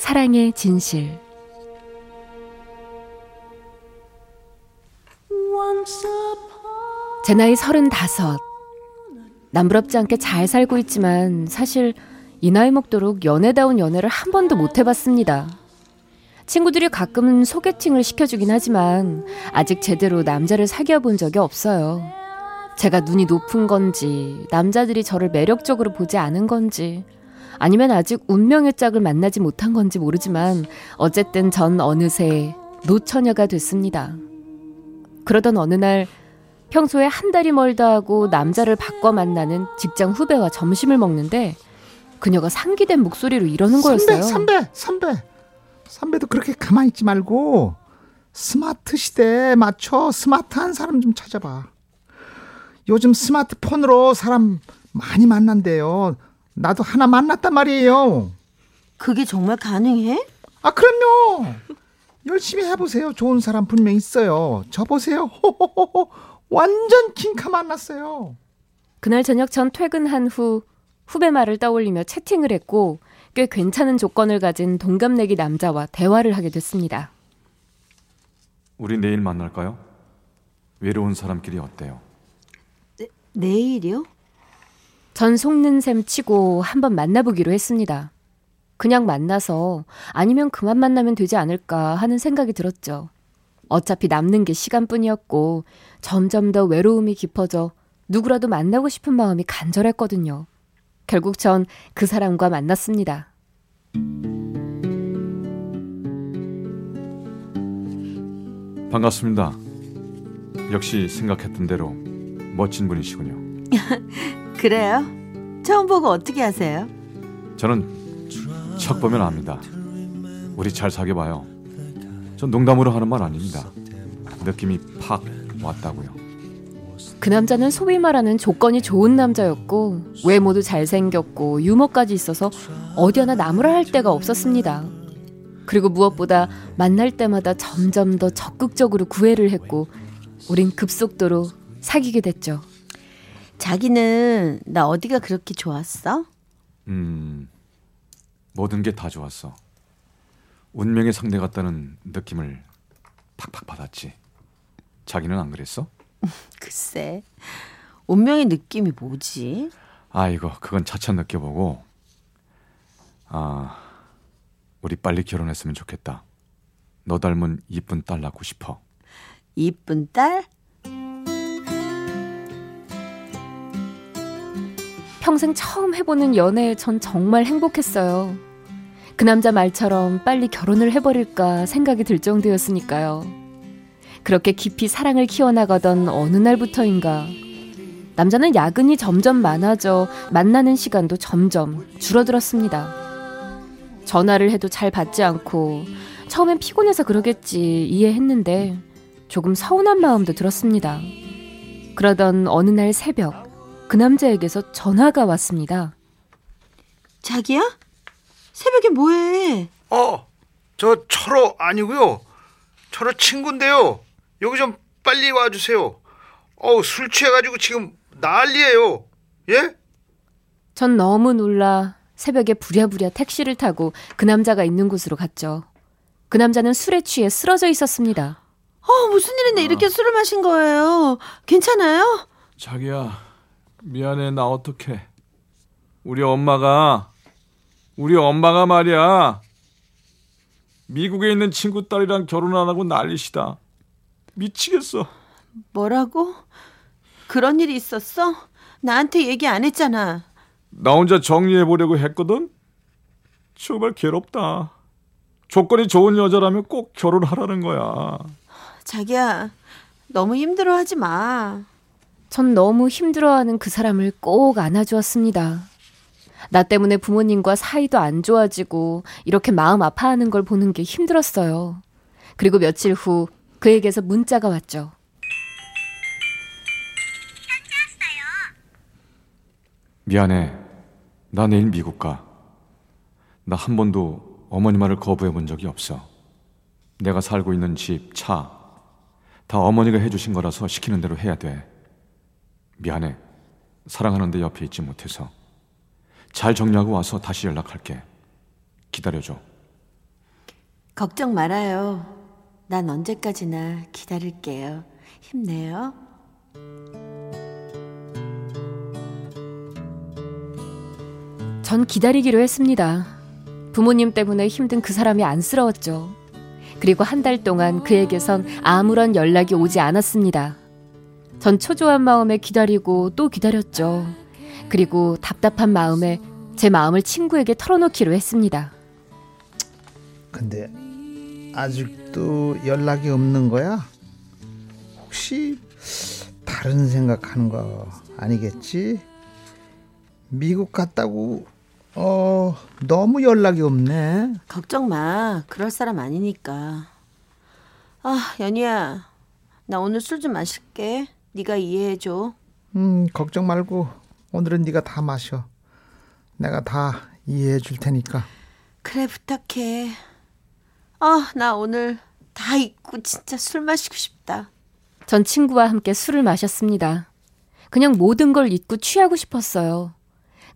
사랑의 진실 제 나이 서른다섯 남부럽지 않게 잘 살고 있지만 사실 이 나이 먹도록 연애다운 연애를 한 번도 못 해봤습니다. 친구들이 가끔은 소개팅을 시켜주긴 하지만 아직 제대로 남자를 사귀어 본 적이 없어요. 제가 눈이 높은 건지, 남자들이 저를 매력적으로 보지 않은 건지, 아니면 아직 운명의 짝을 만나지 못한 건지 모르지만, 어쨌든 전 어느새 노처녀가 됐습니다. 그러던 어느 날, 평소에 한 달이 멀다 하고 남자를 바꿔 만나는 직장 후배와 점심을 먹는데, 그녀가 상기된 목소리로 이러는 거였어요. 선배, 선배, 선배. 선배도 그렇게 가만히 있지 말고, 스마트 시대에 맞춰 스마트한 사람 좀 찾아봐. 요즘 스마트폰으로 사람 많이 만난대요. 나도 하나 만났단 말이에요. 그게 정말 가능해? 아, 그럼요. 열심히 해보세요. 좋은 사람 분명 있어요. 저 보세요. 호호호호. 완전 킹카 만났어요. 그날 저녁 전 퇴근한 후 후배 말을 떠올리며 채팅을 했고 꽤 괜찮은 조건을 가진 동갑내기 남자와 대화를 하게 됐습니다. 우리 내일 만날까요? 외로운 사람끼리 어때요? 내일이요? 전 속는 셈 치고 한번 만나보기로 했습니다. 그냥 만나서 아니면 그만 만나면 되지 않을까 하는 생각이 들었죠. 어차피 남는 게 시간뿐이었고 점점 더 외로움이 깊어져 누구라도 만나고 싶은 마음이 간절했거든요. 결국 전 그 사람과 만났습니다. 반갑습니다. 역시 생각했던 대로 멋진 분이시군요. 그래요? 처음 보고 어떻게 하세요? 저는 척 보면 압니다. 우리 잘 사귀어 봐요. 전 농담으로 하는 말 아닙니다. 느낌이 팍 왔다고요. 그 남자는 소위 말하는 조건이 좋은 남자였고 외모도 잘생겼고 유머까지 있어서 어디 하나 나무라 할 데가 없었습니다. 그리고 무엇보다 만날 때마다 점점 더 적극적으로 구애를 했고 우린 급속도로 사귀게 됐죠. 자기는 나 어디가 그렇게 좋았어? 음, 모든 게 다 좋았어. 운명의 상대 같다는 느낌을 팍팍 받았지. 자기는 안 그랬어? 글쎄, 운명의 느낌이 뭐지? 아이고, 그건 차차 느껴보고. 아, 우리 빨리 결혼했으면 좋겠다. 너 닮은 이쁜 딸 낳고 싶어. 이쁜 딸? 평생 처음 해보는 연애에 전 정말 행복했어요. 그 남자 말처럼 빨리 결혼을 해버릴까 생각이 들 정도였으니까요. 그렇게 깊이 사랑을 키워나가던 어느 날부터인가 남자는 야근이 점점 많아져 만나는 시간도 점점 줄어들었습니다. 전화를 해도 잘 받지 않고 처음엔 피곤해서 그러겠지 이해했는데 조금 서운한 마음도 들었습니다. 그러던 어느 날 새벽 그 남자에게서 전화가 왔습니다. 자기야? 새벽에 뭐해? 어, 저 철호 아니고요. 철호 친구인데요. 여기 좀 빨리 와주세요. 어우, 술 취해가지고 지금 난리예요. 예? 전 너무 놀라 새벽에 부랴부랴 택시를 타고 그 남자가 있는 곳으로 갔죠. 그 남자는 술에 취해 쓰러져 있었습니다. 어, 무슨 일인데 이렇게 술을 마신 거예요? 괜찮아요? 자기야, 미안해, 나 어떡해. 우리 엄마가, 우리 엄마가 말이야. 미국에 있는 친구 딸이랑 결혼 안 하고 난리시다. 미치겠어. 뭐라고? 그런 일이 있었어? 나한테 얘기 안 했잖아. 나 혼자 정리해 보려고 했거든. 정말 괴롭다. 조건이 좋은 여자라면 꼭 결혼하라는 거야. 자기야, 너무 힘들어하지 마. 전 너무 힘들어하는 그 사람을 꼭 안아주었습니다. 나 때문에 부모님과 사이도 안 좋아지고 이렇게 마음 아파하는 걸 보는 게 힘들었어요. 그리고 며칠 후 그에게서 문자가 왔죠. 미안해. 나 내일 미국 가. 나 한 번도 어머니 말을 거부해 본 적이 없어. 내가 살고 있는 집, 차, 다 어머니가 해주신 거라서 시키는 대로 해야 돼. 미안해. 사랑하는데 옆에 있지 못해서. 잘 정리하고 와서 다시 연락할게. 기다려줘. 걱정 말아요. 난 언제까지나 기다릴게요. 힘내요. 전 기다리기로 했습니다. 부모님 때문에 힘든 그 사람이 안쓰러웠죠. 그리고 한 달 동안 그에게선 아무런 연락이 오지 않았습니다. 전 초조한 마음에 기다리고 또 기다렸죠. 그리고 답답한 마음에 제 마음을 친구에게 털어놓기로 했습니다. 근데 아직도 연락이 없는 거야? 혹시 다른 생각하는 거 아니겠지? 미국 갔다고 어 너무 연락이 없네. 걱정 마. 그럴 사람 아니니까. 아, 연희야. 나 오늘 술 좀 마실게. 네가 이해해 줘. 음 걱정 말고 오늘은 네가 다 마셔. 내가 다 이해해 줄 테니까. 그래 부탁해. 아, 나 오늘 다 잊고 진짜 술 마시고 싶다. 전 친구와 함께 술을 마셨습니다. 그냥 모든 걸 잊고 취하고 싶었어요.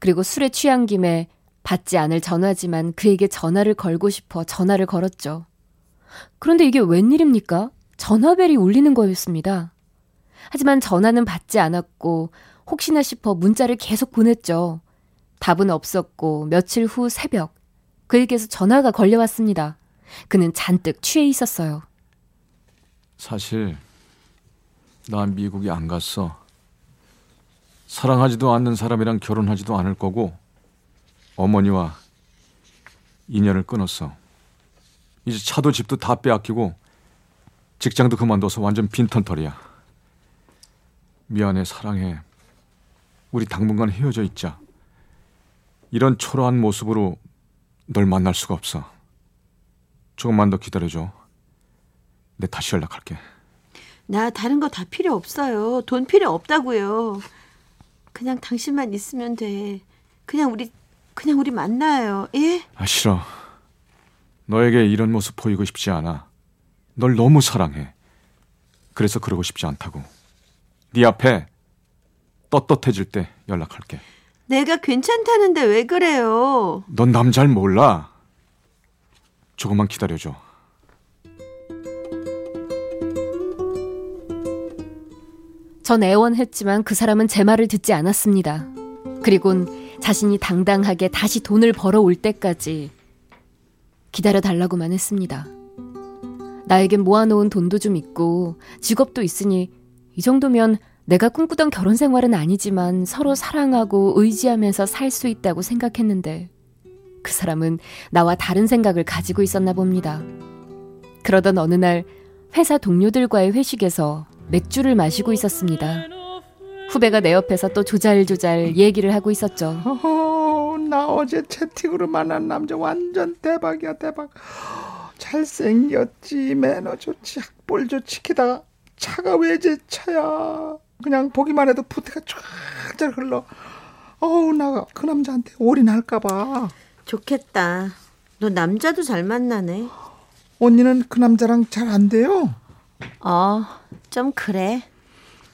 그리고 술에 취한 김에 받지 않을 전화지만 그에게 전화를 걸고 싶어 전화를 걸었죠. 그런데 이게 웬일입니까? 전화벨이 울리는 거였습니다. 하지만 전화는 받지 않았고 혹시나 싶어 문자를 계속 보냈죠. 답은 없었고 며칠 후 새벽 그에게서 전화가 걸려왔습니다. 그는 잔뜩 취해 있었어요. 사실 난 미국에 안 갔어. 사랑하지도 않는 사람이랑 결혼하지도 않을 거고 어머니와 인연을 끊었어. 이제 차도 집도 다 빼앗기고 직장도 그만둬서 완전 빈털털이야. 미안해, 사랑해. 우리 당분간 헤어져 있자. 이런 초라한 모습으로 널 만날 수가 없어. 조금만 더 기다려줘. 내 다시 연락할게. 나 다른 거 다 필요 없어요. 돈 필요 없다고요. 그냥 당신만 있으면 돼. 그냥 우리 그냥 우리 만나요. 예? 아 싫어. 너에게 이런 모습 보이고 싶지 않아. 널 너무 사랑해. 그래서 그러고 싶지 않다고. 네 앞에 떳떳해질 때 연락할게. 내가 괜찮다는데 왜 그래요? 넌 남 잘 몰라. 조금만 기다려줘. 전 애원했지만 그 사람은 제 말을 듣지 않았습니다. 그리곤 자신이 당당하게 다시 돈을 벌어올 때까지 기다려 달라고만 했습니다. 나에겐 모아놓은 돈도 좀 있고 직업도 있으니 이 정도면 내가 꿈꾸던 결혼 생활은 아니지만 서로 사랑하고 의지하면서 살 수 있다고 생각했는데 그 사람은 나와 다른 생각을 가지고 있었나 봅니다. 그러던 어느 날 회사 동료들과의 회식에서 맥주를 마시고 있었습니다. 후배가 내 옆에서 또 조잘조잘 얘기를 하고 있었죠. 어허, 나 어제 채팅으로 만난 남자 완전 대박이야 대박. 잘생겼지 매너 좋지 학벌 좋지 게다가 차가 외제차야. 그냥 보기만 해도 부태가 쫙쫙 흘러. 어우 나 그 남자한테 올인할까봐. 좋겠다. 너 남자도 잘 만나네. 언니는 그 남자랑 잘 안 돼요? 어, 좀 그래.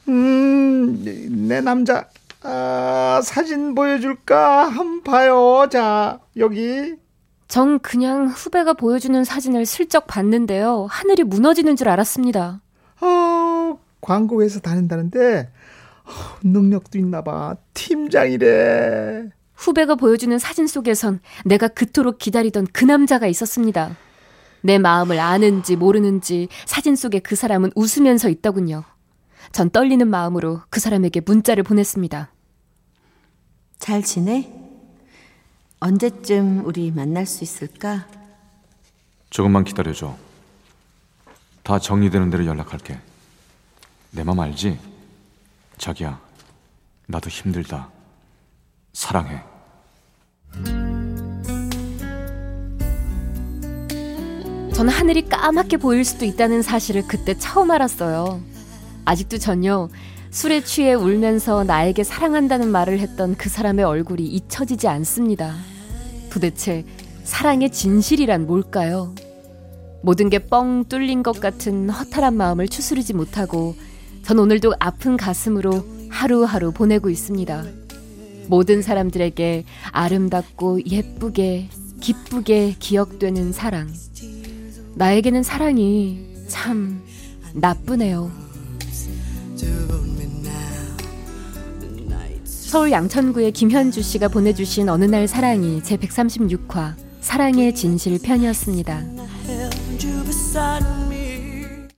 음, 내 남자 아, 사진 보여줄까? 한번 봐요. 자, 여기. 전 그냥 후배가 보여주는 사진을 슬쩍 봤는데요. 하늘이 무너지는 줄 알았습니다. 어, 광고 회사 다닌다는데 어, 능력도 있나 봐. 팀장이래. 후배가 보여주는 사진 속에선 내가 그토록 기다리던 그 남자가 있었습니다. 내 마음을 아는지 모르는지 사진 속에 그 사람은 웃으면서 있더군요. 전 떨리는 마음으로 그 사람에게 문자를 보냈습니다. 잘 지내? 언제쯤 우리 만날 수 있을까? 조금만 기다려줘. 다 정리되는 대로 연락할게. 내 맘 알지? 자기야, 나도 힘들다. 사랑해. 저는 하늘이 까맣게 보일 수도 있다는 사실을 그때 처음 알았어요. 아직도 전혀 술에 취해 울면서 나에게 사랑한다는 말을 했던 그 사람의 얼굴이 잊혀지지 않습니다. 도대체 사랑의 진실이란 뭘까요? 모든 게 뻥 뚫린 것 같은 허탈한 마음을 추스르지 못하고 전 오늘도 아픈 가슴으로 하루하루 보내고 있습니다. 모든 사람들에게 아름답고 예쁘게 기쁘게 기억되는 사랑. 나에게는 사랑이 참 나쁘네요. 서울 양천구의 김현주 씨가 보내주신 어느 날 사랑이 제 136화 사랑의 진실 편이었습니다.